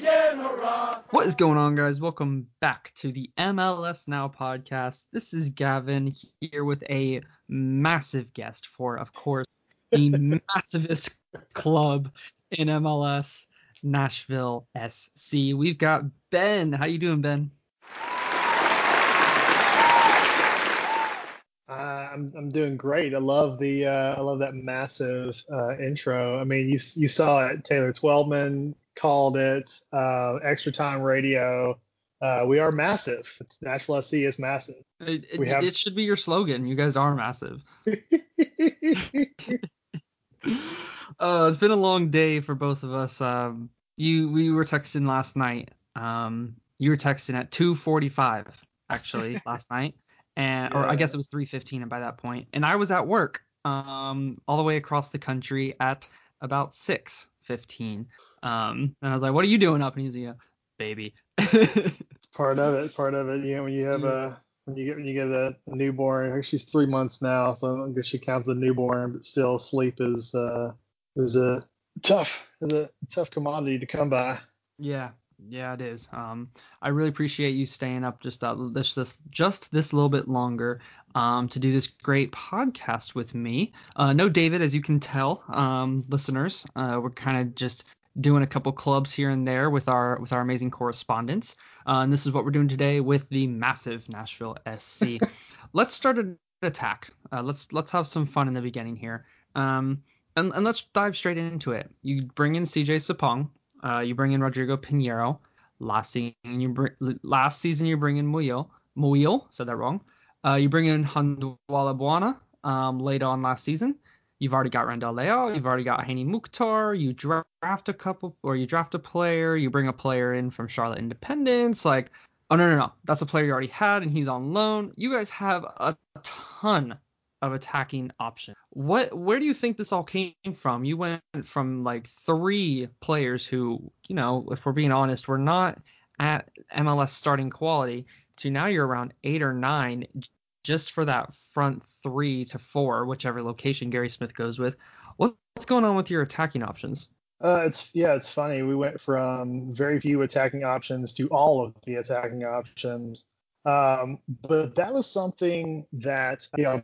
again, hurrah! What is going on, guys? Welcome back to the MLS Now podcast. This is Gavin here with a massive guest for, of course, the massivest club in MLS, Nashville SC. We've got Ben. How you doing, Ben? Uh, I'm I'm doing great. I love the uh, I love that massive uh, intro. I mean, you you saw it. Taylor Twellman called it uh, extra time radio. Uh, we are massive. It's Nashville SC is massive. It, it, have- it should be your slogan. You guys are massive. Uh, it's been a long day for both of us. Um, you we were texting last night. Um, you were texting at 2:45 actually last night, and or I guess it was 3:15 and by that point, and I was at work. Um, all the way across the country at about 6:15. Um, and I was like, "What are you doing up?" And he's like, "Yeah, "Baby." it's part of it. Part of it. You know, when you have Yeah. a when you get when you get a, a newborn. She's three months now, so I don't guess she counts as a newborn, but still, sleep is uh is a tough is a tough commodity to come by. Yeah, yeah, it is. Um, I really appreciate you staying up just uh, this this just this little bit longer um to do this great podcast with me. Uh, no David, as you can tell, um, listeners, uh, we're kind of just doing a couple clubs here and there with our with our amazing correspondents. Uh, and this is what we're doing today with the massive Nashville SC. let's start an attack. Uh, let's let's have some fun in the beginning here. Um, and, and let's dive straight into it. You bring in CJ Sapong. Uh, you bring in Rodrigo Pinheiro. Last season you bring last season you bring in Muyo. Muyo, said that wrong. Uh, you bring in Handwalla Bwana um, late on last season. You've already got Randall Leal. You've already got Hany Mukhtar. You draft a couple, or you draft a player. You bring a player in from Charlotte Independence. Like, oh no no no, that's a player you already had, and he's on loan. You guys have a ton of attacking options. What where do you think this all came from? You went from like three players who, you know, if we're being honest, were not at MLS starting quality to now you're around eight or nine just for that front three to four, whichever location Gary Smith goes with. What's going on with your attacking options? Uh, it's yeah, it's funny. We went from very few attacking options to all of the attacking options. Um, but that was something that you know,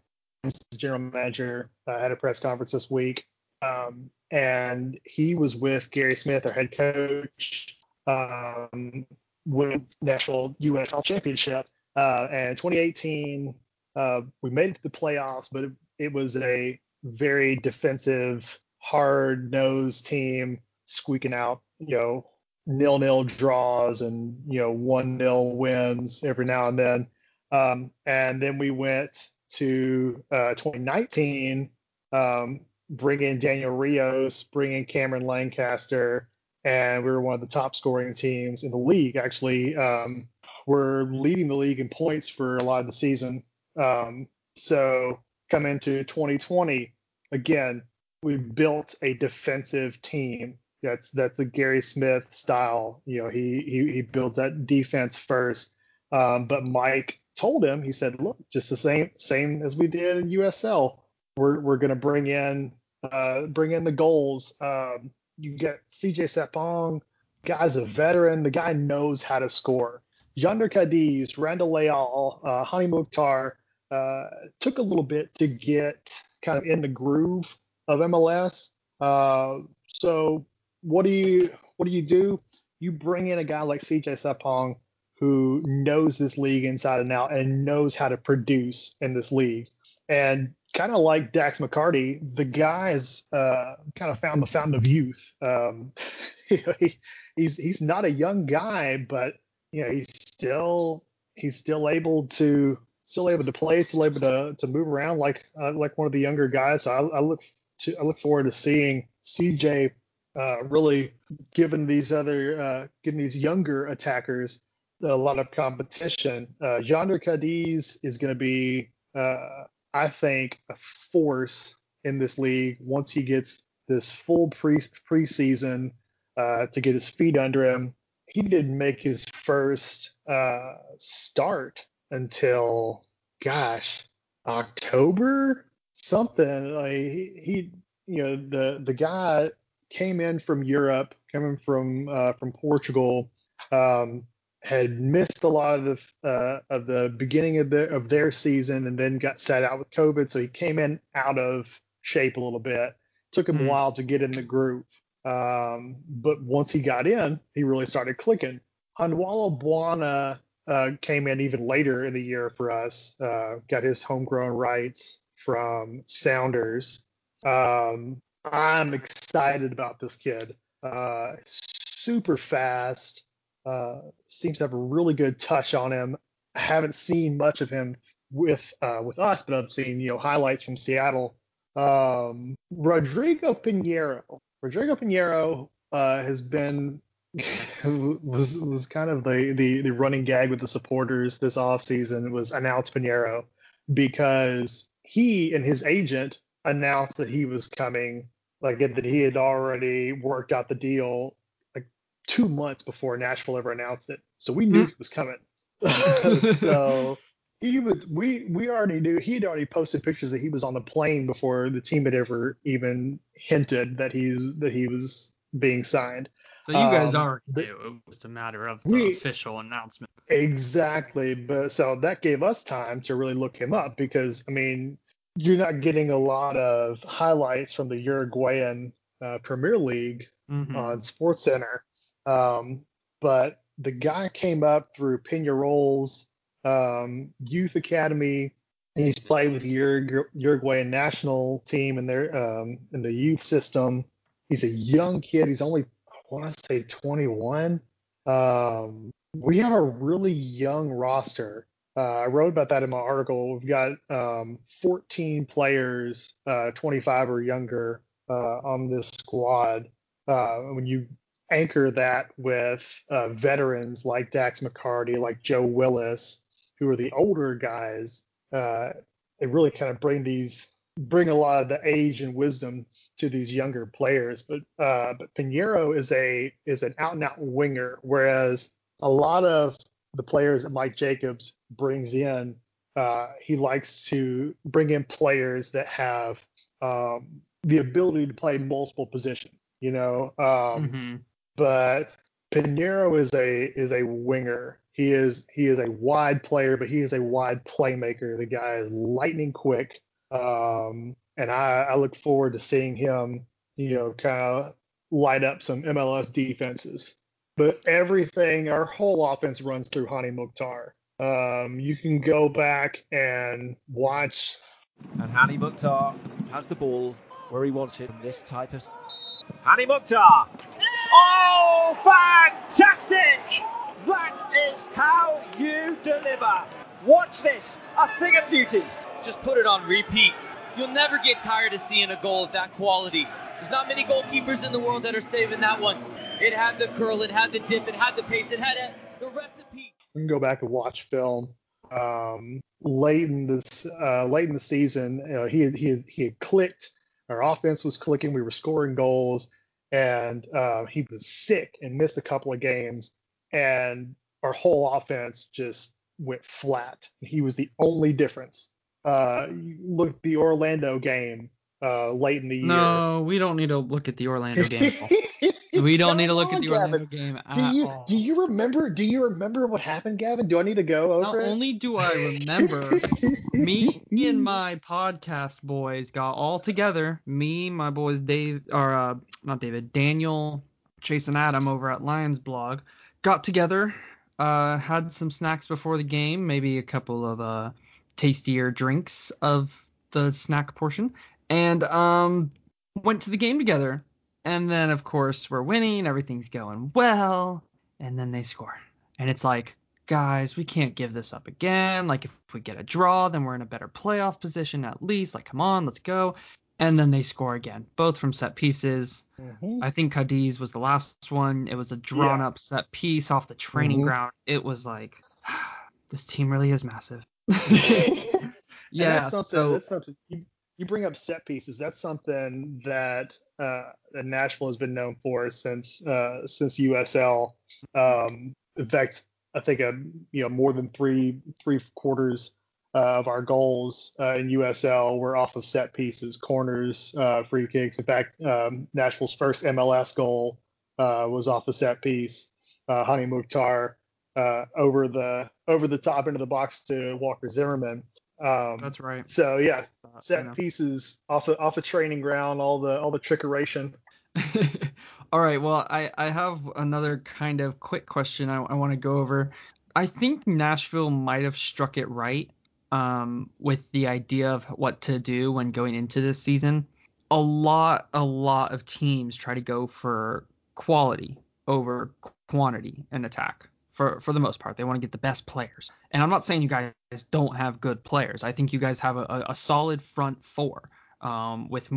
general manager uh, had a press conference this week, um, and he was with Gary Smith, our head coach, um, when national USL championship. Uh, and 2018, uh, we made it to the playoffs, but it, it was a very defensive, hard-nosed team squeaking out, you know, nil-nil draws and you know one-nil wins every now and then. Um, and then we went to uh, 2019, um, bring in Daniel Rios, bring in Cameron Lancaster, and we were one of the top scoring teams in the league. Actually, um, we're leading the league in points for a lot of the season. Um, so come into 2020, again, we built a defensive team. That's that's the Gary Smith style. You know, he he he builds that defense first. Um, but Mike told him, he said, look, just the same same as we did in USL. We're we're gonna bring in uh, bring in the goals. Um, you get CJ Sapong, guy's a veteran. The guy knows how to score. Jhonder Cadiz, Randall Leal, uh, Hany Mukhtar uh, took a little bit to get kind of in the groove of MLS. Uh, so what do you what do you do? You bring in a guy like CJ Sapong who knows this league inside and out and knows how to produce in this league. And kind of like Dax McCarty, the guy has uh, kind of found the fountain of youth. Um, you know, he, he's he's not a young guy, but you know he's still he's still able to still able to play, still able to to move around like uh, like one of the younger guys. So I, I look to I look forward to seeing CJ uh, really giving these other uh, giving these younger attackers a lot of competition. Uh, Jhonder Cadiz is going to be, uh, I think, a force in this league once he gets this full pre preseason uh, to get his feet under him. He didn't make his first uh, start until, gosh, October something. Like he, he, you know, the the guy came in from Europe, coming from uh, from Portugal, um, had missed a lot of the uh, of the beginning of the of their season, and then got set out with COVID. So he came in out of shape a little bit. Took him mm. a hmm. while to get in the groove, um, but once he got in, he really started clicking. Handwalla Bwana uh, came in even later in the year for us. Uh, got his homegrown rights from Sounders. Um, I'm excited about this kid. Uh, super fast. Uh, seems to have a really good touch on him. I haven't seen much of him with uh, with us, but I've seen you know highlights from Seattle. Um, Rodrigo Pinheiro. Rodrigo Pinheiro uh, has been was was kind of the, the the running gag with the supporters this offseason was announce Pinheiro because he and his agent announced that he was coming, like that he had already worked out the deal two months before Nashville ever announced it. So we knew mm-hmm. he was coming. so he was we we already knew he'd already posted pictures that he was on the plane before the team had ever even hinted that he's that he was being signed. So you guys um, already knew it was a matter of the we, official announcement. Exactly, but so that gave us time to really look him up because I mean you're not getting a lot of highlights from the Uruguayan uh, Premier League mm-hmm. on Sports Center, um, but the guy came up through Peñarol's um, youth academy. He's played with the Uruguayan national team in their um, in the youth system. He's a young kid. He's only I want to say 21. Um, we have a really young roster. Uh, I wrote about that in my article. We've got um, 14 players, uh, 25 or younger, uh, on this squad. Uh, when you anchor that with uh, veterans like Dax McCarty, like Joe Willis, who are the older guys, uh, it really kind of bring these bring a lot of the age and wisdom to these younger players. But uh, but Pinheiro is a is an out and out winger, whereas a lot of the players that Mike Jacobs brings in, uh, he likes to bring in players that have um, the ability to play multiple positions. You know, um, mm-hmm. But Pinheiro is a is a winger. He is he is a wide player, but he is a wide playmaker. The guy is lightning quick. Um, and I, I look forward to seeing him, you know, kind of light up some MLS defenses. But everything, our whole offense runs through Hani Mukhtar. Um, you can go back and watch. And Hany Mukhtar has the ball where he wants it in this type of. Hany Mukhtar! Oh, fantastic! That is how you deliver. Watch this, a thing of beauty just put it on repeat. You'll never get tired of seeing a goal of that quality. There's not many goalkeepers in the world that are saving that one. It had the curl, it had the dip, it had the pace, it had the recipe. We can go back and watch film. Um, late in this, uh, late in the season, you know, he had, he had, he had clicked. Our offense was clicking. We were scoring goals, and uh, he was sick and missed a couple of games. And our whole offense just went flat. He was the only difference uh, look at the Orlando game uh, late in the year. No, we don't need to look at the Orlando game. we don't need to look on, at the Orlando Gavin. game do you all. do you remember do you remember what happened, Gavin? Do I need to go over Not it? only do I remember, me and my podcast boys got all together. Me, my boys Dave or uh, not David, Daniel, Chase and Adam over at Lions blog got together, uh, had some snacks before the game, maybe a couple of uh tastier drinks of the snack portion, and um, went to the game together. And then, of course, we're winning, everything's going well, and then they score. And it's like, guys, we can't give this up again. Like, if we get a draw, then we're in a better playoff position at least. Like, come on, let's go. And then they score again, both from set pieces. Mm-hmm. I think Cadiz was the last one. It was a drawn yeah. up set piece off the training mm-hmm. ground. It was like, this team really is massive. yeah. So you, you bring up set pieces. That's something that uh, that Nashville has been known for since uh, since USL. Um, in fact, I think a, um, you know more than three three quarters uh, of our goals uh, in USL were off of set pieces, corners, uh, free kicks. In fact, um, Nashville's first MLS goal uh, was off a set piece. Uh, Hany Mukhtar uh, over the over the top into the box to Walker Zimmerman. Um, That's right. So yeah, set pieces off a, off a training ground, all the all the trickeration. All right. Well, I, I have another kind of quick question I, I want to go over. I think Nashville might have struck it right um, with the idea of what to do when going into this season. A lot, a lot of teams try to go for quality over quantity in attack. For for the most part, they want to get the best players. And I'm not saying you guys don't have good players. I think you guys have a, a, solid front four um, with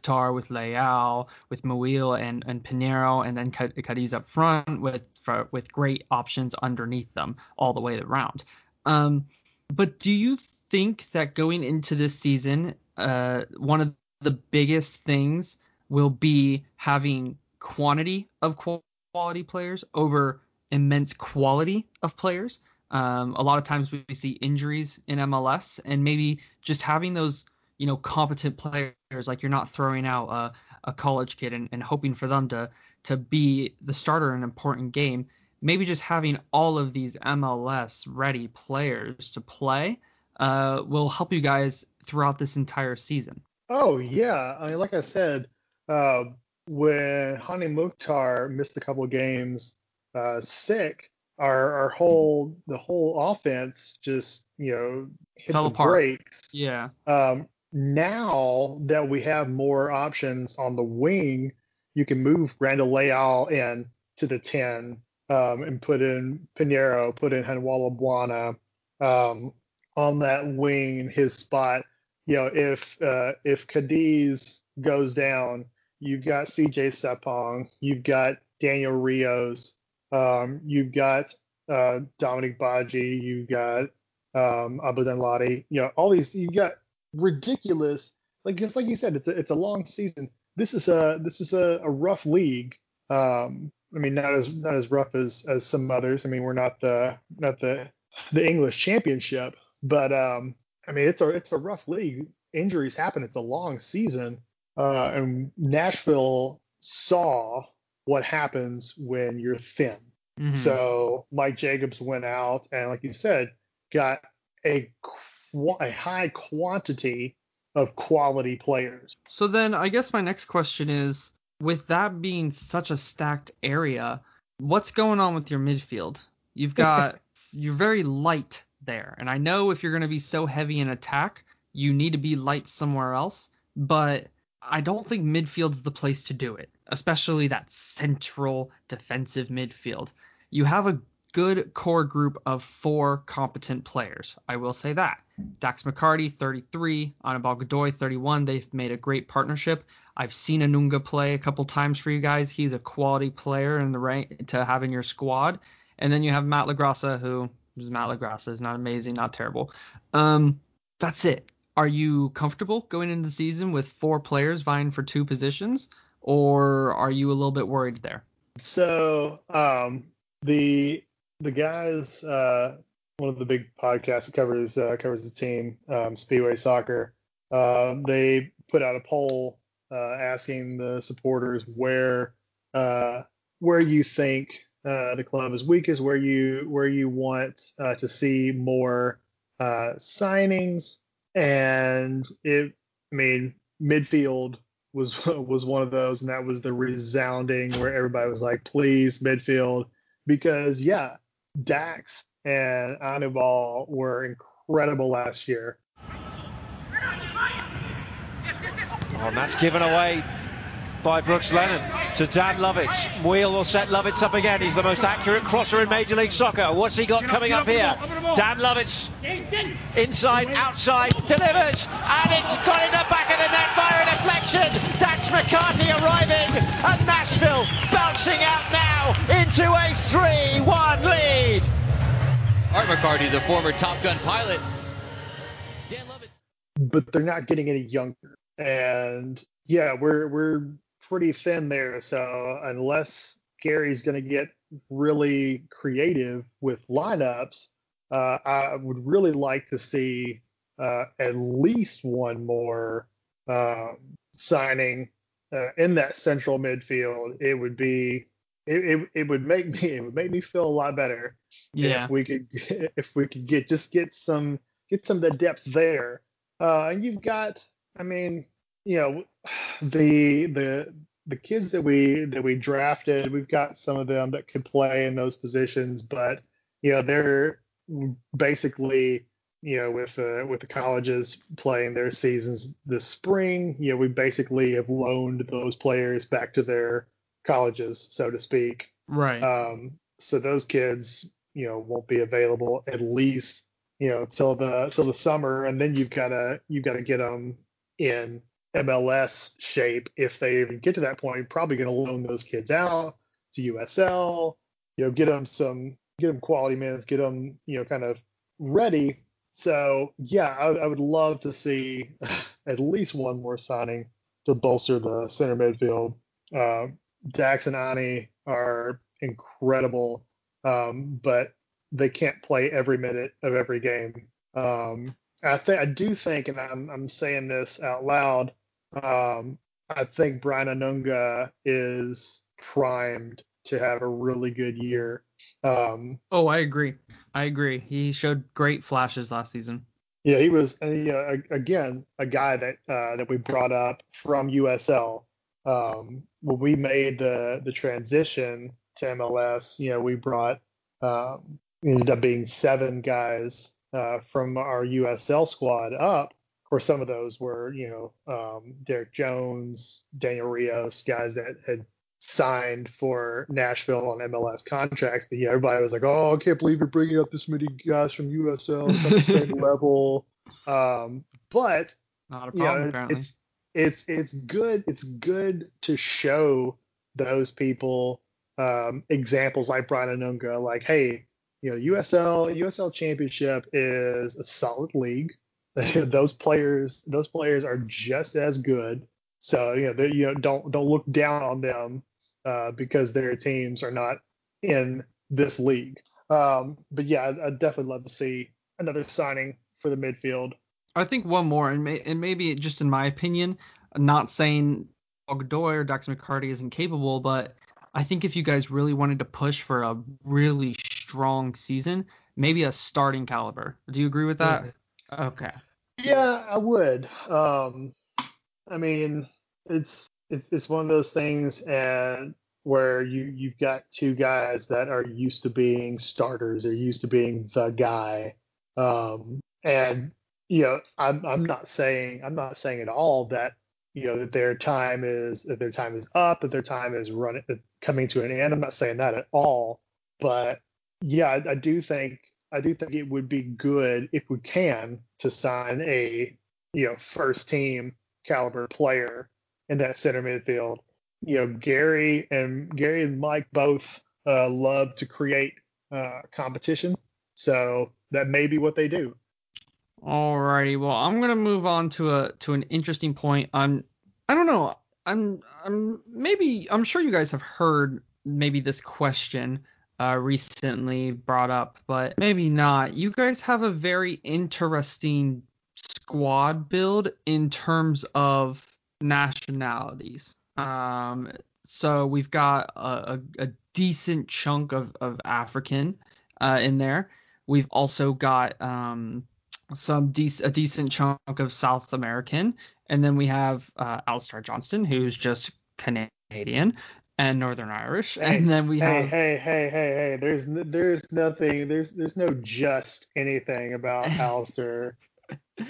Mukhtar, with Leal, with Muyl and and Pinheiro, and then Ca- Cadiz up front with for, with great options underneath them all the way around. Um, but do you think that going into this season, uh, one of the biggest things will be having quantity of quality players over immense quality of players? Um, a lot of times we see injuries in MLS, and maybe just having those, you know, competent players, like you're not throwing out a, a college kid and, and hoping for them to to be the starter in an important game. Maybe just having all of these MLS ready players to play uh, will help you guys throughout this entire season. Oh yeah, I mean, like I said, uh, when Hany Mukhtar missed a couple of games uh, sick, our our whole the whole offense just you know hit Fell the apart. brakes. Yeah. Um, now that we have more options on the wing, you can move Randall Leal in to the 10 um, and put in Pinheiro, put in Handwalla Bwana um, on that wing, his spot. You know, if uh, if Cadiz goes down, you've got CJ Sapong, you've got Daniel Rios, um, you've got uh, Dominique Badji, you've got um, Abu Danladi, you know, all these, you've got ridiculous. Like just like you said, it's a it's a long season. This is a this is a, a rough league. Um, I mean, not as not as rough as as some others. I mean, we're not the not the the English Championship, but um, I mean, it's a it's a rough league. Injuries happen. It's a long season, uh, and Nashville saw what happens when you're thin. Mhm. So Mike Jacobs went out and, like you said, got a qu- a high quantity of quality players. So then I guess my next question is with that being such a stacked area, what's going on with your midfield? You've got you're very light there. And I know if you're going to be so heavy in attack, you need to be light somewhere else, but I don't think midfield's the place to do it, especially that central defensive midfield. You have a good core group of four competent players. I will say that. Dax McCarty, 33, Anibal Godoy, 31. They've made a great partnership. I've seen Anunga play a couple times for you guys. He's a quality player in the rank to have in your squad. And then you have Matt Lagrassa, who is Matt Lagrassa, is not amazing, not terrible. Um, that's it. Are you comfortable going into the season with four players vying for two positions, or are you a little bit worried there? So um, the the guys, uh, one of the big podcasts that covers uh, covers the team, um, Speedway Soccer, uh, they put out a poll uh, asking the supporters where uh, where you think uh, the club is weakest, where you where you want to see more signings, and it, I mean, midfield was was one of those, and that was the resounding where everybody was like, please midfield, because yeah, Dax and Anibal were incredible last year. Oh, and that's given away by Brooks Lennon to Dan Lovitz. Wheel will set Lovitz up again. He's the most accurate crosser in Major League Soccer. What's he got coming up here? Dan Lovitz, inside, outside, delivers, and it's got in the back of the net via a deflection. Dax McCarty arriving, and Nashville bouncing out now into a 3-1 lead. Art McCarty, the former Top Gun pilot. Dan Lovitz. but they're not getting any younger. And yeah, we're we're pretty thin there. So unless Gary's going to get really creative with lineups, uh, I would really like to see uh, at least one more um, signing uh, in that central midfield. It would be it, it, it would make me it would make me feel a lot better Yeah. if we could if we could get just get some get some of the depth there. Uh, and you've got, I mean, you know, the the the kids that we that we drafted, we've got some of them that could play in those positions, but you know they're basically you know with uh, with the colleges playing their seasons this spring, you know we basically have loaned those players back to their colleges, so to speak. Right. Um, so those kids, you know, won't be available at least, you know, till the till the summer, and then you've got to you've got to get them in MLS shape if they even get to that point. You're probably going to loan those kids out to USL, you know, get them some get them quality minutes, get them, you know, kind of ready. So yeah, I, I would love to see at least one more signing to bolster the center midfield. Uh, Dax and Ani are incredible, um, but they can't play every minute of every game. Um, I think I do think, and I'm, I'm saying this out loud. Um, I think Brian Anunga is primed to have a really good year. Um, oh, I agree. I agree. He showed great flashes last season. yeah, he was uh, a- again a guy that uh, that we brought up from USL um, when we made the the transition to MLS. You know, we brought um, ended up being seven guys uh, from our USL squad up. Of course, some of those were you know um, Derrick Jones, Daniel Rios, guys that had signed for Nashville on MLS contracts. But yeah, everybody was like, "Oh, I can't believe you're bringing up this many guys from USL. Not the same level." Um, but Not a you know, problem, apparently. it's it's it's good it's good to show those people um, examples like Brian Anunga, like, hey, you know, USL USL Championship is a solid league. those players those players are just as good. So you know, you know, don't don't look down on them uh, because their teams are not in this league. Um, but yeah, I'd, I'd definitely love to see another signing for the midfield. I think one more, and, may, and maybe just in my opinion, not saying Godoy or Dax McCarty isn't capable, but I think if you guys really wanted to push for a really strong season, maybe a starting caliber. Do you agree with that? Okay. Yeah, I would. Um, I mean, it's it's it's one of those things, and where you you've got two guys that are used to being starters, they're used to being the guy, um, and you know, I'm I'm not saying I'm not saying at all that you know that their time is that their time is up, that their time is running coming to an end. I'm not saying that at all, but yeah, I, I do think I do think it would be good if we can to sign a you know first team caliber player in that center midfield. You know, Gary and Gary and Mike both uh, love to create uh, competition, so that may be what they do. Alrighty. Well, I'm gonna move on to a to an interesting point. I'm I don't know. I'm I'm maybe I'm sure you guys have heard maybe this question uh, recently brought up, but maybe not. You guys have a very interesting squad build in terms of nationalities. Um, so we've got a, a, a decent chunk of, of African uh, in there. We've also got um, some a decent chunk of South American, and then we have uh, Alistair Johnston, who's just Canadian and Northern Irish, Hey, and then we hey, have hey, hey, hey, hey! Hey, there's there's nothing there's there's no just anything about Alistair.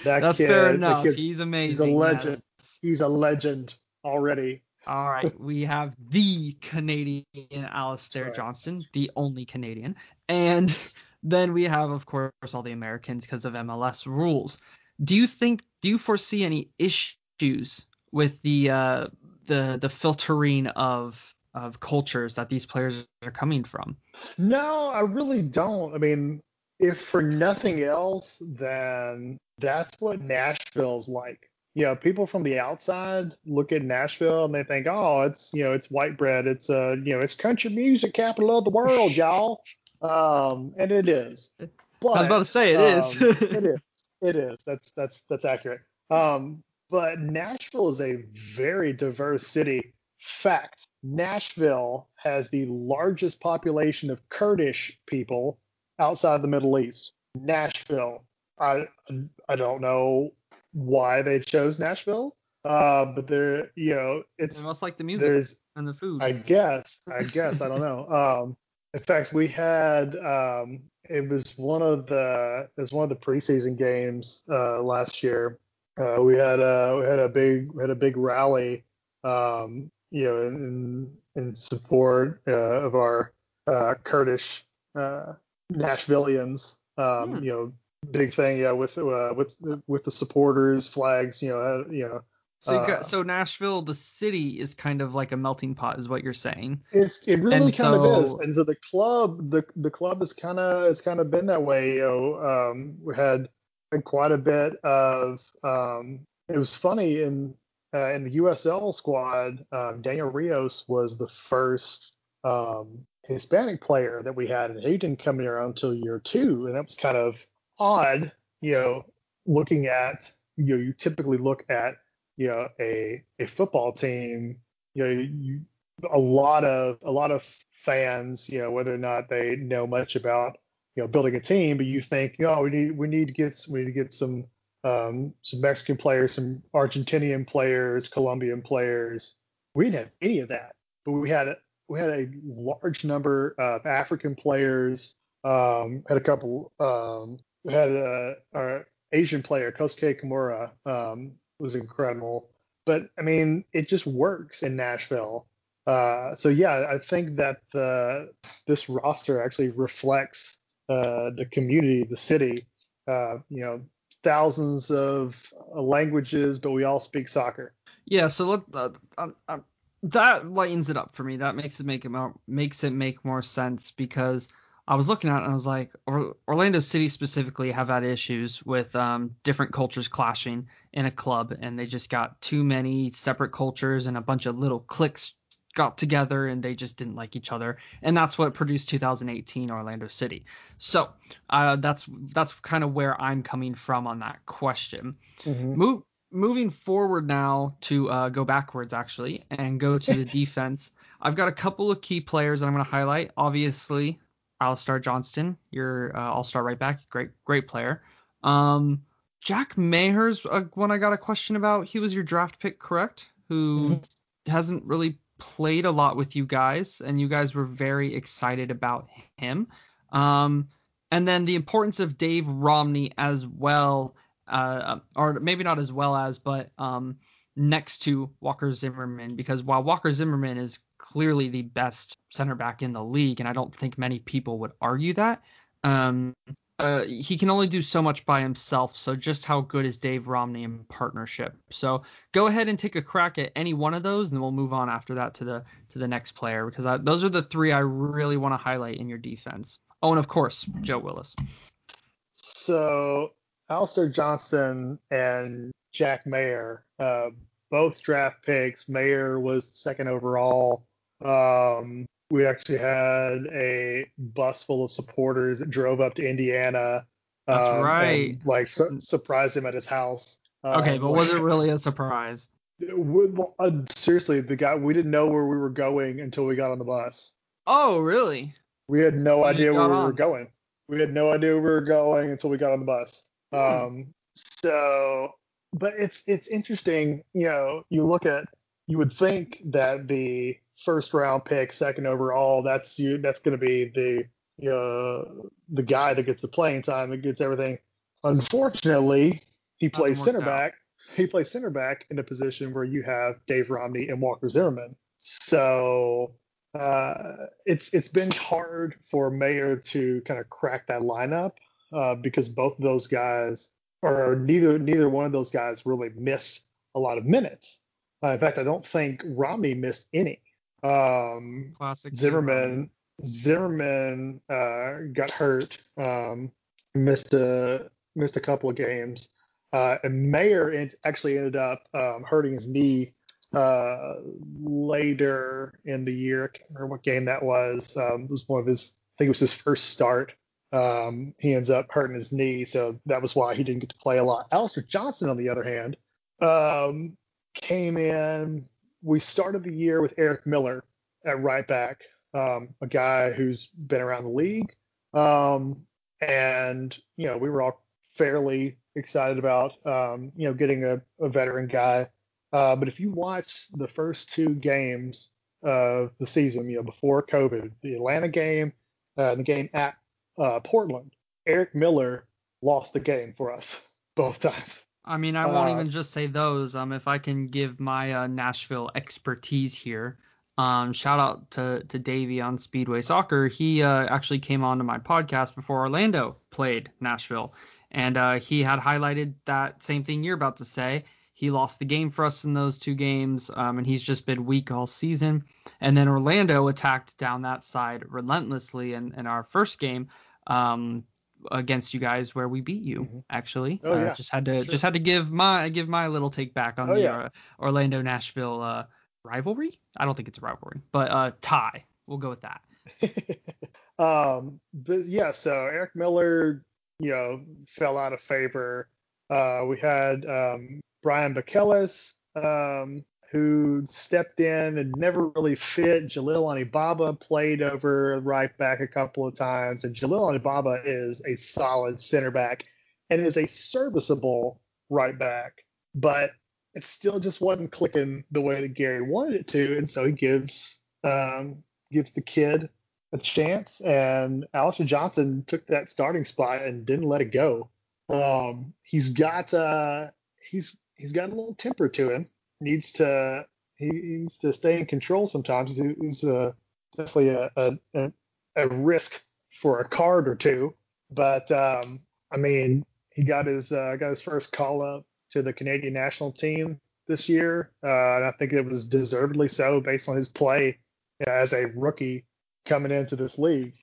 That that's kid, fair that He's amazing. He's a legend. yes. he's a legend already. All right, we have the Canadian Alistair right. Johnston, the only Canadian, and then we have, of course, all the Americans because of MLS rules. Do you think? Do you foresee any issues with the uh, the the filtering of of cultures that these players are coming from? No, I really don't. I mean, if for nothing else, then that's what Nashville's like. You know, people from the outside look at Nashville and they think, oh, it's you know, it's white bread. It's uh, you know, it's country music capital of the world, y'all. Um, and it is. But, I was about to say it is. um, it is. It is. That's that's that's accurate. Um, but Nashville is a very diverse city. Fact: Nashville has the largest population of Kurdish people outside the Middle East. Nashville. I I don't know why they chose Nashville, uh, but there, you know, it's They must like the music and the food. I guess. I guess. I don't know. Um, in fact, we had um, it was one of the it was one of the preseason games uh, last year. Uh, we had a we had a big we had a big rally, um, you know, in in support uh, of our uh, Kurdish uh, Nashvillians. Um, Hmm. You know, big thing, yeah, with uh, with with the supporters, flags, you know, you know, so, got, uh, so Nashville, the city, is kind of like a melting pot, is what you're saying. It's it really And kind of is, and so the club the the club is kind of it's kind of been that way. You know, um, we had, had quite a bit of. Um, it was funny in uh, in the USL squad. Um, Daniel Rios was the first um, Hispanic player that we had, and he didn't come here until year two, and that was kind of odd. You know, looking at you know you typically look at you know a a football team you know you a lot of a lot of fans, you know, whether or not they know much about you know building a team, but you think, oh, we need we need to get we need to get some um, some Mexican players, some Argentinian players, Colombian players. We didn't have any of that, but we had we had a large number of African players. Um, had a couple. Um, had a, our Asian player, Kosuke Kimura, um, was incredible. But I mean, it just works in Nashville. Uh, so yeah, I think that uh, this roster actually reflects uh, the community, the city. Uh, you know, thousands of uh, languages, but we all speak soccer. Yeah, so uh, um, um, that lightens it up for me. That makes it make it more, makes it make more sense because I was looking at it and I was like, or, Orlando City specifically have had issues with um, different cultures clashing in a club, and they just got too many separate cultures and a bunch of little cliques got together and they just didn't like each other, and that's what produced 2018 Orlando City. So uh, that's that's kind of where I'm coming from on that question. Move, moving forward now to uh, go backwards actually and go to the defense. I've got a couple of key players that I'm going to highlight. Obviously, Alistair Johnston, your uh, all-star right back, great great player. Um, Jack Maher's uh, one I got a question about. He was your draft pick, correct? Who hasn't really played a lot with you guys, and you guys were very excited about him. Um, and then the importance of Dave Romney as well, uh, or maybe not as well as, but um, next to Walker Zimmerman, because while Walker Zimmerman is clearly the best center back in the league, and I don't think many people would argue that. Um, uh, he can only do so much by himself. So just how good is Dave Romney in partnership? So go ahead and take a crack at any one of those, and then we'll move on after that to the to the next player because I, those are the three I really want to highlight in your defense. Oh, and of course Joe Willis. So Alistair Johnston and Jack Maher, uh, both draft picks. Maher was second overall. Um, we actually had a bus full of supporters that drove up to Indiana. That's um, right. And, like su- surprised him at his house. Okay, Um, but was it really a surprise? we- uh, seriously, the guy we didn't know where we were going until we got on the bus. Oh, really? We had no You idea where got we were going. We had no idea where we were going until we got on the bus. Hmm. Um, so, but it's it's interesting. You know, you look at you would think that the first round pick, second overall, that's you. That's going to be the know, the guy that gets the playing time and gets everything. Unfortunately, he plays center out. back. He plays center back in a position where you have Dave Romney and Walker Zimmerman. So uh, it's it's been hard for Maher to kind of crack that lineup uh, because both of those guys, or neither neither one of those guys, really missed a lot of minutes. Uh, in fact, I don't think Romney missed any. Um, Classic. Zimmerman Zimmerman uh, got hurt, um, missed a missed a couple of games, uh, and Maher en- actually ended up um, hurting his knee uh, later in the year. I can't remember what game that was. Um, it was one of his. I think it was his first start. Um, he ends up hurting his knee, so that was why he didn't get to play a lot. Alistair Johnston, on the other hand, um, came in. We started the year with Eric Miller at right back, um, a guy who's been around the league. Um, and, you know, we were all fairly excited about, um, you know, getting a, a veteran guy. Uh, but if you watch the first two games of the season, you know, before COVID, the Atlanta game uh, and the game at uh, Portland, Eric Miller lost the game for us both times. I mean, I won't Uh, even just say those. Um, if I can give my uh, Nashville expertise here, um, shout out to to Davey on Speedway Soccer. He uh, actually came on to my podcast before Orlando played Nashville, and uh, he had highlighted that same thing you're about to say. He lost the game for us in those two games, um, and he's just been weak all season. And then Orlando attacked down that side relentlessly in, in our first game. Um, against you guys where we beat you Mhm. actually. Oh, uh, yeah. Just had to Sure. just had to give my give my little take back on Oh, the yeah. uh, Orlando Nashville uh, rivalry. I don't think it's a rivalry, but uh, tie. We'll go with that. um, but yeah, so Eric Miller, you know, fell out of favor. Uh, we had um, Brayan Beckeles, um, who stepped in and never really fit. Jalil Anibaba played over right back a couple of times, and Jalil Anibaba is a solid center back and is a serviceable right back, but it still just wasn't clicking the way that Gary wanted it to, and so he gives um, gives the kid a chance, and Alistair Johnston took that starting spot and didn't let it go. Um, he's got uh, he's he's got a little temper to him. Needs to he needs to stay in control sometimes. He- He's uh, definitely a, a, a a risk for a card or two, but um, I mean he got his uh, got his first call up to the Canadian national team this year, uh, and I think it was deservedly so based on his play as a rookie coming into this league.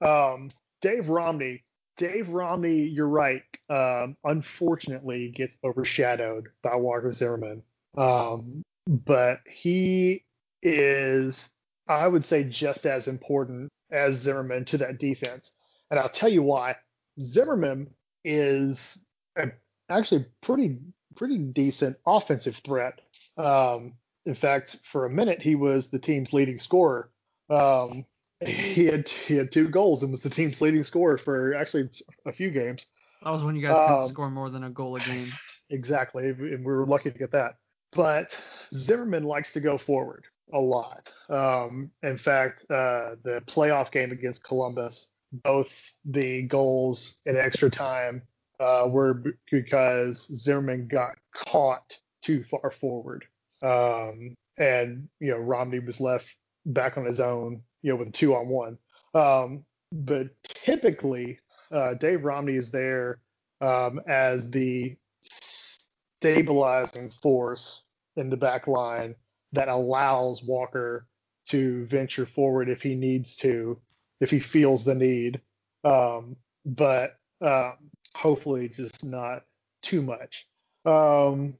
Um, Dave Romney. Dave Romney, you're right. Um, unfortunately, gets overshadowed by Walker Zimmerman. Um, but he is, I would say, just as important as Zimmerman to that defense. And I'll tell you why. Zimmerman is a, actually pretty pretty decent offensive threat. Um, in fact, for a minute, he was the team's leading scorer. Um, he had he had two goals and was the team's leading scorer for actually a few games. That was when you guys couldn't Um, score more than a goal a game. Exactly, and we were lucky to get that. But Zimmerman likes to go forward a lot. Um, in fact, uh, the playoff game against Columbus, both the goals in extra time uh, were because Zimmerman got caught too far forward, um, and you know Romney was left back on his own, you know, with two on one. Um, but typically, uh, Dave Romney is there um, as the stabilizing force in the back line that allows Walker to venture forward if he needs to, if he feels the need. Um, but um, hopefully, just not too much. Um,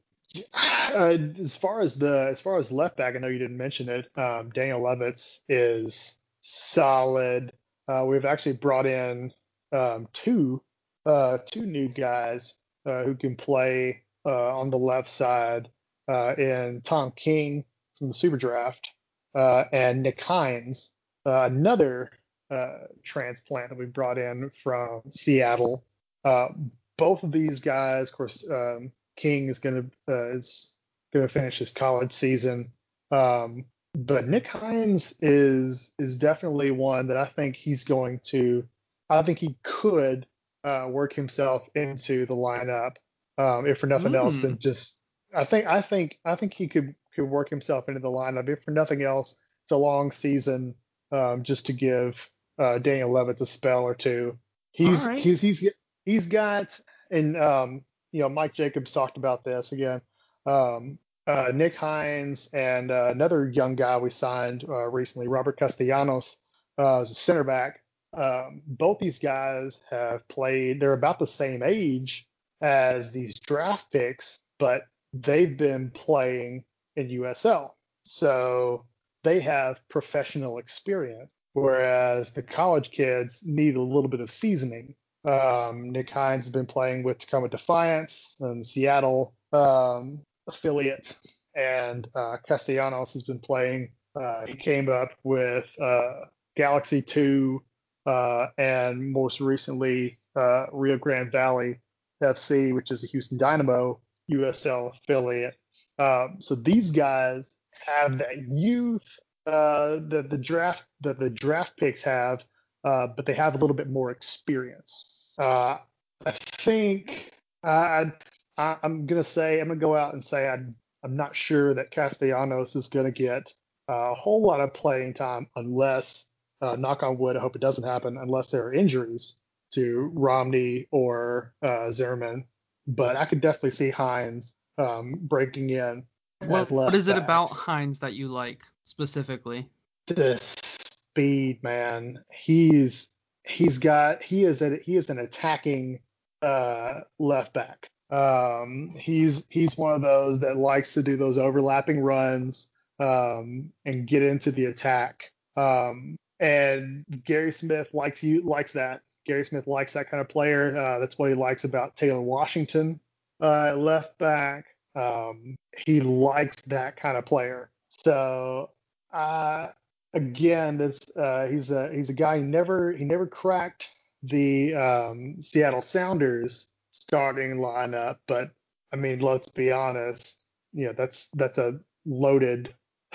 uh, as far as the as far as left back, I know you didn't mention it. Um, Daniel Lovitz is solid. Uh, we've actually brought in um, two uh, two new guys uh, who can play uh, on the left side uh, in Tom King from the Super Draft uh, and Nick Hinds, another uh, transplant that we brought in from Seattle. Uh, both of these guys, of course, um, King is going to uh, is going to finish his college season, um, but Nick Hinds is is definitely one that I think he's going to. I think he could uh, work himself into the lineup, um, if for nothing else Mm. than just. I think I think I think he could could work himself into the lineup if for nothing else. It's a long season, um, just to give uh, Daniel Levitt a spell or two. He's right. he's he's he's got and um, you know Mike Jacobs talked about this again. Um, uh, Nick Hinds and uh, another young guy we signed uh, recently, Robert Castellanos, uh, as a center back. Um, both these guys have played. They're about the same age as these draft picks, but they've been playing in USL, so they have professional experience. whereas the college kids need a little bit of seasoning. Um, Nick Hinds has been playing with Tacoma Defiance and Seattle um, affiliate, and uh, Castellanos has been playing. Uh, he came up with uh, Galaxy 2 uh, and most recently uh, Rio Grande Valley FC, which is a Houston Dynamo USL affiliate. Um, so these guys have that youth uh, that the draft that the draft picks have, but they have a little bit more experience. Uh, I think I, I, am gonna say I'm gonna go out and say I, I'm not sure that Castellanos is gonna get a whole lot of playing time unless, uh, knock on wood, I hope it doesn't happen, unless there are injuries to Romney or uh, Zimmerman. But I could definitely see Hinds um, breaking in. What, what is it about Hinds that you like specifically? The speed, man. He's he's got he is a, he is an attacking uh, left back. Um, he's he's one of those that likes to do those overlapping runs um, and get into the attack. Um, and Gary Smith likes you likes that. Gary Smith likes that kind of player. Uh, that's what he likes about Taylor Washington, uh, left back. Um, he likes that kind of player. So uh, again, this uh, he's a he's a guy who never he never cracked the um, Seattle Sounders starting lineup, but I mean, let's be honest, you know that's that's a loaded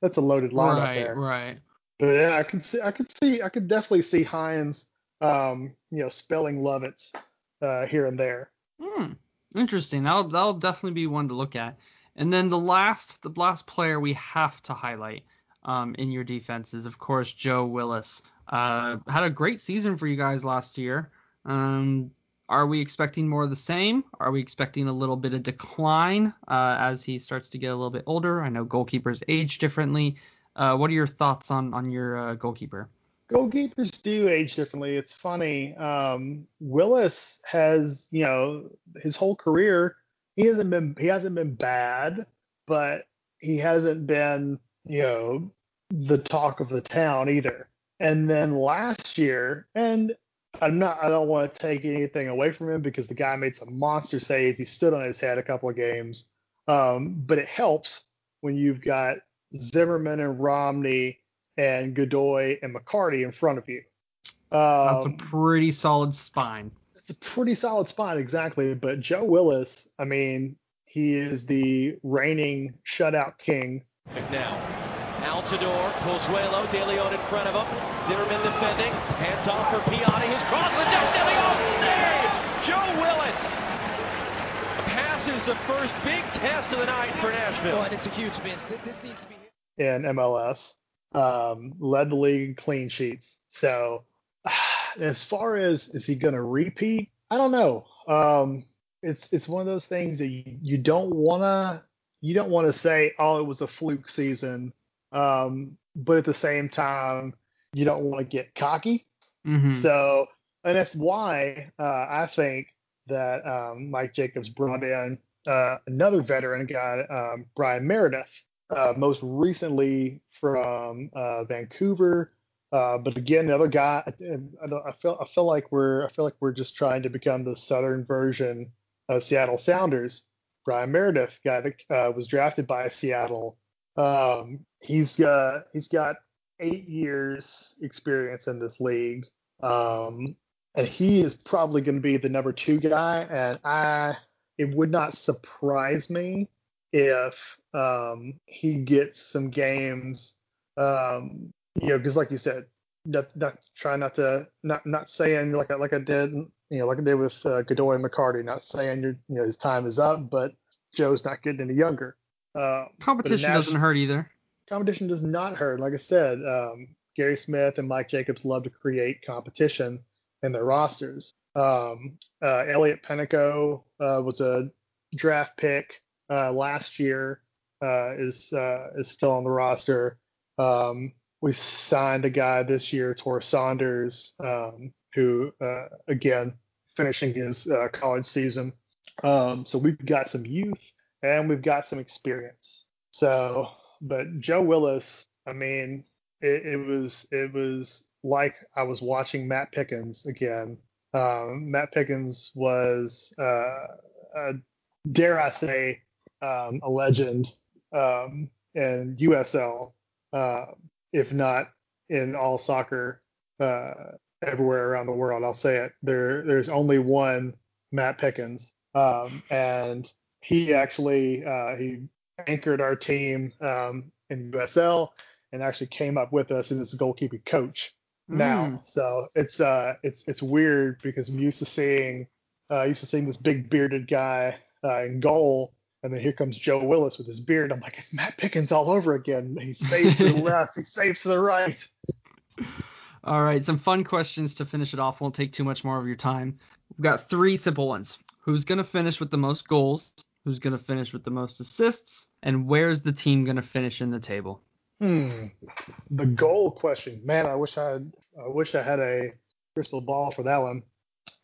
that's a loaded lineup right, there. Right, But yeah, I could see I could see I could definitely see Hinds, um, you know, spelling Lovitz uh, here and there. Hmm. Interesting. That'll that'll definitely be one to look at. And then the last the last player we have to highlight um, in your defenses. of course Joe Willis. Uh, had a great season for you guys last year. Um, are we expecting more of the same? Are we expecting a little bit of decline uh, as he starts to get a little bit older? I know goalkeepers age differently. Uh, what are your thoughts on on your uh, goalkeeper? Goalkeepers do age differently. It's funny. Um, Willis has, you know, his whole career he hasn't been he hasn't been bad, but he hasn't been, you know, the talk of the town either. And then last year, and I'm not I don't want to take anything away from him because the guy made some monster saves. He stood on his head a couple of games. Um, but it helps when you've got Zimmerman and Romney and Godoy and McCarty in front of you. Um, That's a um, pretty solid spine. It's a pretty solid spine, exactly. But Joe Willis, I mean, he is the reigning shutout king. Now, Altidore, Pozuelo, De Leon in front of him. Zimmerman defending. Hands off for Piatti. His cross, Liddell, De Leon save! Joe Willis passes the first big test of the night for Nashville. Well, and it's a huge miss. This needs to be in MLS. Um, led the league in clean sheets. So as far as is he going to repeat, I don't know. Um, it's it's one of those things that you, you don't wanna you don't want to say oh it was a fluke season, um, but at the same time you don't want to get cocky. Mm-hmm. So and that's why uh, I think that um, Mike Jacobs brought in uh, another veteran guy, um, Bryan Meredith, uh, most recently from uh, Vancouver. Uh, but again, another guy. I, I, feel I feel like we're I feel like we're just trying to become the southern version of Seattle Sounders. Bryan Meredith got uh, was drafted by Seattle. Um, he's got he's got eight years experience in this league, um, and he is probably going to be the number two guy. And I it would not surprise me if um, he gets some games. Um, you know, because like you said, not, not try not to not not saying like I, like I did you know like I did with uh, Godoy and McCarty, not saying your you know his time is up, but Joe's not getting any younger. Uh, competition doesn't hurt either. Competition does not hurt. Like I said, um, Gary Smith and Mike Jacobs love to create competition in their rosters. Um, uh, Elliot Panicco uh, was a draft pick uh, last year. Uh, is uh, is still on the roster. Um, we signed a guy this year, Tor Saunders, um, who uh, again finishing his uh, college season. Um, so we've got some youth and we've got some experience. So, but Joe Willis, I mean, it, it was it was like I was watching Matt Pickens again. Um, Matt Pickens was, uh, a, dare I say, um, a legend um, in USL, uh, if not in all soccer uh, everywhere around the world. I'll say it. There, there's only one Matt Pickens, um, and he actually uh, he anchored our team um, in USL and actually came up with us and is the goalkeeping coach now. Mm. So it's uh it's it's weird because I'm used to seeing uh used to seeing this big bearded guy uh, in goal, and then here comes Joe Willis with his beard. I'm like, it's Matt Pickens all over again. He saves to the left, he saves to the right. All right, some fun questions to finish it off. Won't take too much more of your time. We've got three simple ones. Who's going to finish with the most goals? Who's going to finish with the most assists? And where's the team going to finish in the table? Hmm. The goal question, man. I wish I had, I wish I had a crystal ball for that one.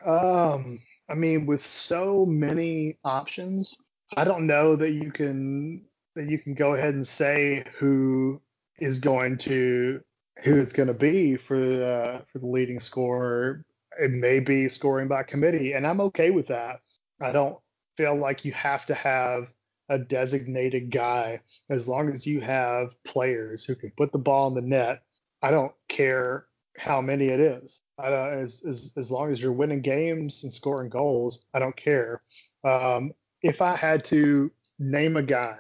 Um, I mean, with so many options, I don't know that you can that you can go ahead and say who is going to who it's going to be for uh, for the leading scorer. It may be scoring by committee, and I'm okay with that. I don't feel like you have to have a designated guy as long as you have players who can put the ball in the net. I don't care how many it is. I don't, as, as as long as you're winning games and scoring goals, I don't care. Um, if I had to name a guy,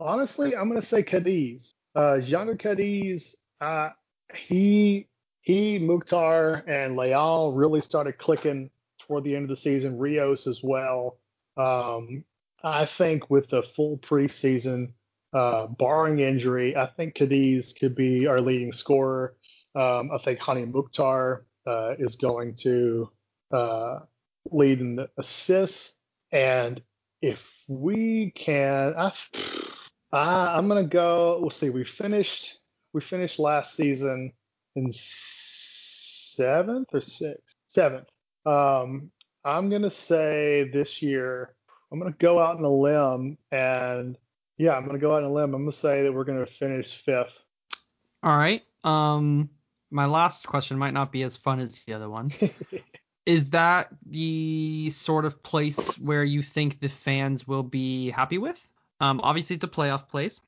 honestly, I'm gonna say Cadiz. Uh, Jhonder Cadiz. Uh, he he Mukhtar and Leal really started clicking toward the end of the season. Rios as well. Um, I think with the full preseason, uh, barring injury, I think Cadiz could be our leading scorer. Um, I think Hany Mukhtar uh, is going to uh, lead in the assists. And if we can, I, I, I'm going to go. We'll see. We finished. We finished last season in seventh or sixth. Seventh. Um, I'm going to say this year I'm going to go out on a limb and yeah, I'm going to go out on a limb. I'm going to say that we're going to finish fifth. All right. Um, my last question might not be as fun as the other one. Is that the sort of place where you think the fans will be happy with? Um, obviously it's a playoff place,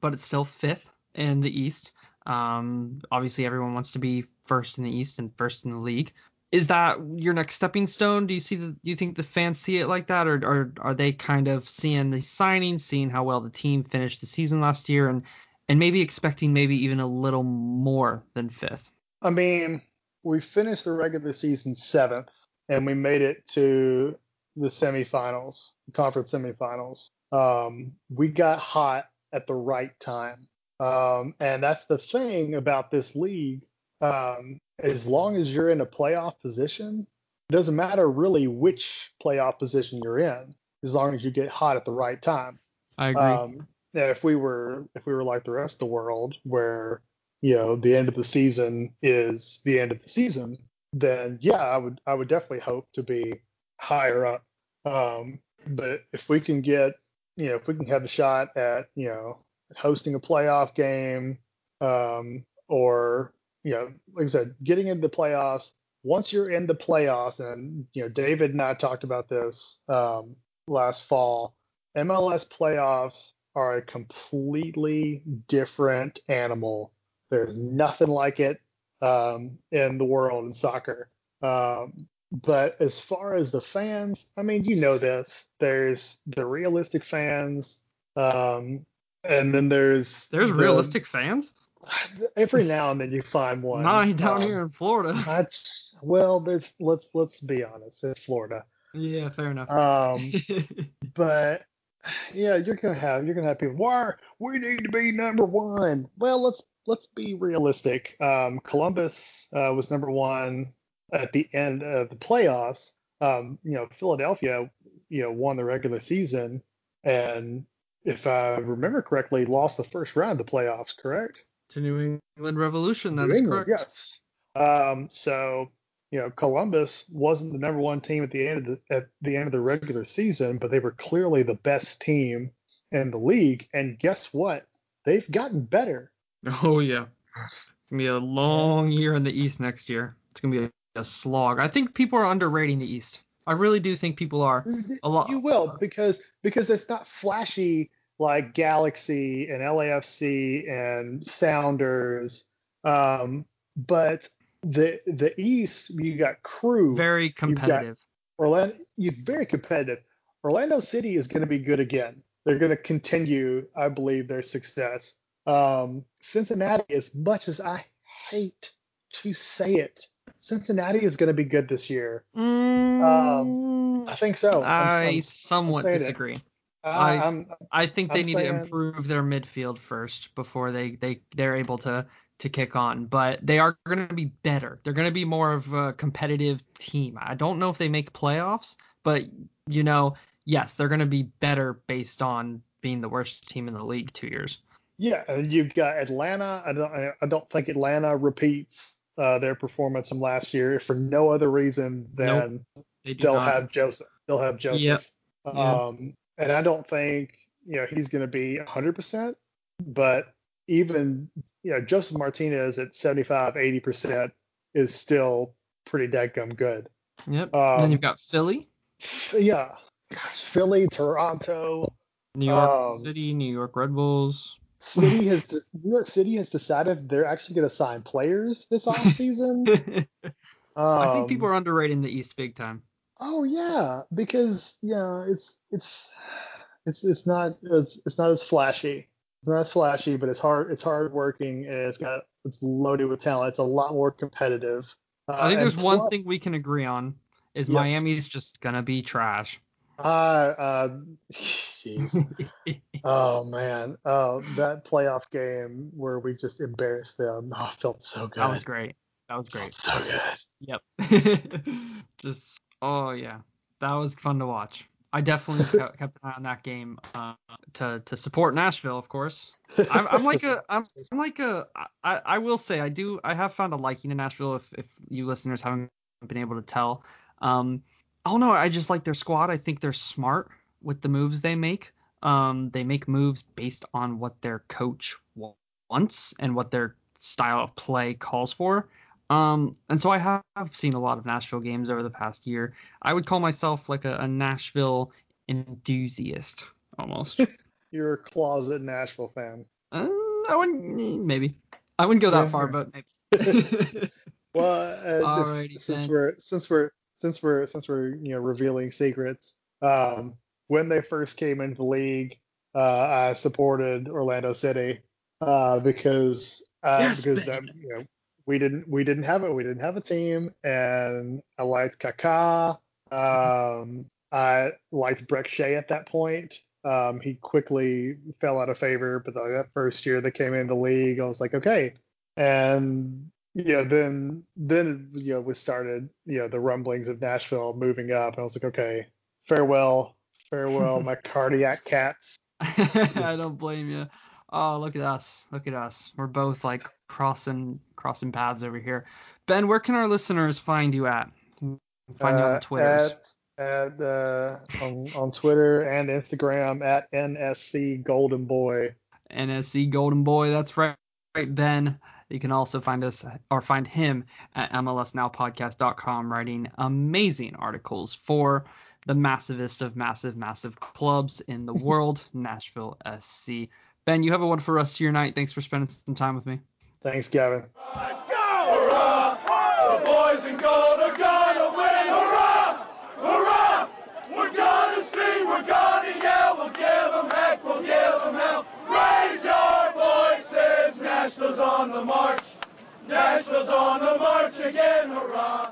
but it's still fifth in the East. Um, obviously everyone wants to be first in the East and first in the league is that your next stepping stone? Do you see the do you think the fans see it like that, or, or are they kind of seeing the signings, seeing how well the team finished the season last year, and and maybe expecting maybe even a little more than fifth? I mean, we finished the regular season seventh, and we made it to the semifinals, conference semifinals. Um, we got hot at the right time, um, and that's the thing about this league. Um, as long as you're in a playoff position, it doesn't matter really which playoff position you're in, as long as you get hot at the right time. I agree. Um, if we were if we were like the rest of the world, where you know the end of the season is the end of the season, then yeah, I would I would definitely hope to be higher up. Um, but if we can get you know if we can have a shot at you know hosting a playoff game um, or you know, like I said, getting into the playoffs. Once you're in the playoffs, and you know, David and I talked about this um, last fall. MLS playoffs are a completely different animal. There's nothing like it um, in the world in soccer. Um, but as far as the fans, I mean, you know this. There's the realistic fans, um, and then there's there's the, realistic fans every now and then you find one. Not down Um, here in Florida. I well, there's let's let's be honest, it's Florida. yeah, fair enough. Um, but yeah, you're gonna have you're gonna have people. Why we need to be number one? Well, let's let's be realistic. Um, Columbus uh, was number one at the end of the playoffs. Um, you know, Philadelphia, you know, won the regular season, and if I remember correctly, lost the first round of the playoffs. Correct? to New England Revolution, that New is England, correct. Yes. Um, so you know, Columbus wasn't the number one team at the end of the at the end of the regular season, but they were clearly the best team in the league. And guess what? They've gotten better. Oh yeah, it's gonna be a long year in the East next year. It's gonna be a, a slog. I think people are underrating the East. I really do think people are a lot. You will because because it's not flashy like Galaxy and LAFC and Sounders, um, but the the East you got Crew, very competitive. Orlando, you're very competitive. Orlando City is going to be good again. They're going to continue, I believe, their success. Um, Cincinnati, as much as I hate to say it, Cincinnati is going to be good this year. Mm, Um, I think so. I'm- I somewhat it. disagree. I, I- I'm, I think they I'm need saying- to improve their midfield first before they they they're able to to kick on. But they are going to be better. They're going to be more of a competitive team. I don't know if they make playoffs, but you know, yes, they're going to be better based on being the worst team in the league two years. Yeah, and you've got Atlanta. I don't. I- don't think Atlanta repeats uh, their performance from last year for no other reason than they they'll not. have Josef. They'll have Josef. Yeah. Um, and I don't think you know he's going to be 100%, but even you know Josef Martinez at 75, 80% is still pretty dadgum good. Yep. Um, and then you've got Philly, Yeah, Gosh, Philly, Toronto, New York um, City, New York Red Bulls. City has New York City has decided they're actually going to sign players this offseason. I Um, think people are underrating the East big time. Oh yeah, because yeah, it's it's it's it's not it's it's not as flashy. It's not as flashy, but it's hard it's hard working and it's got it's loaded with talent. It's a lot more competitive. Uh, I think there's one thing we can agree on is Yes. Miami's just gonna be trash. Uh, uh, jeez. oh man, uh, that playoff game where we just embarrassed them. Oh, felt so good. That was great. That was great. so good. Yep. just oh yeah, that was fun to watch. I definitely kept kept an eye on that game uh, to to support Nashville, of course. I'm, I'm like a I'm, I'm like a I, I will say I do I have found a liking to Nashville if if you listeners haven't been able to tell. Um, I don't know. I just like their squad. I think they're smart with the moves they make. Um, they make moves based on what their coach wants and what their style of play calls for. Um, and so I have seen a lot of Nashville games over the past year. I would call myself like a, a Nashville enthusiast almost. You're a closet Nashville fan. uh, I wouldn't eh, maybe. I wouldn't go that Yeah. far, but maybe. Well, uh, if- since then. we're since we're since we're since we're you know revealing secrets, um, when they first came into the league, uh, I supported Orlando City uh, because uh, Yes, because that, you know we didn't we didn't have it we didn't have a team and I liked Kaká. Um, I liked Brek Shea at that point. Um, he quickly fell out of favor, but that first year they came into the league, I was like, okay. And yeah, then then you know we started you know the rumblings of Nashville moving up, and I was like, okay, farewell, farewell, my cardiac cats. I don't blame you. Oh, look at us. Look at us. We're both like crossing crossing paths over here. Ben, where can our listeners find you at? Find you on Twitter. at at uh, on on Twitter and Instagram at NSC Golden Boy. NSC Golden Boy. That's right, right, Ben. You can also find us or find him at MLSNowPodcast.com writing amazing articles for the massivest of massive, massive clubs in the world, Nashville SC. Ben, you have a wonderful rest of your night. Thanks for spending some time with me. Thanks, Gavin. Go! Hurrah! The boys in gold are gonna win! Hurrah! Hurrah! We're gonna scream, we're gonna yell, we'll give 'em heck, we'll give 'em hell. Raise your voices, Nashville's on the march. Nashville's on the march again, hurrah!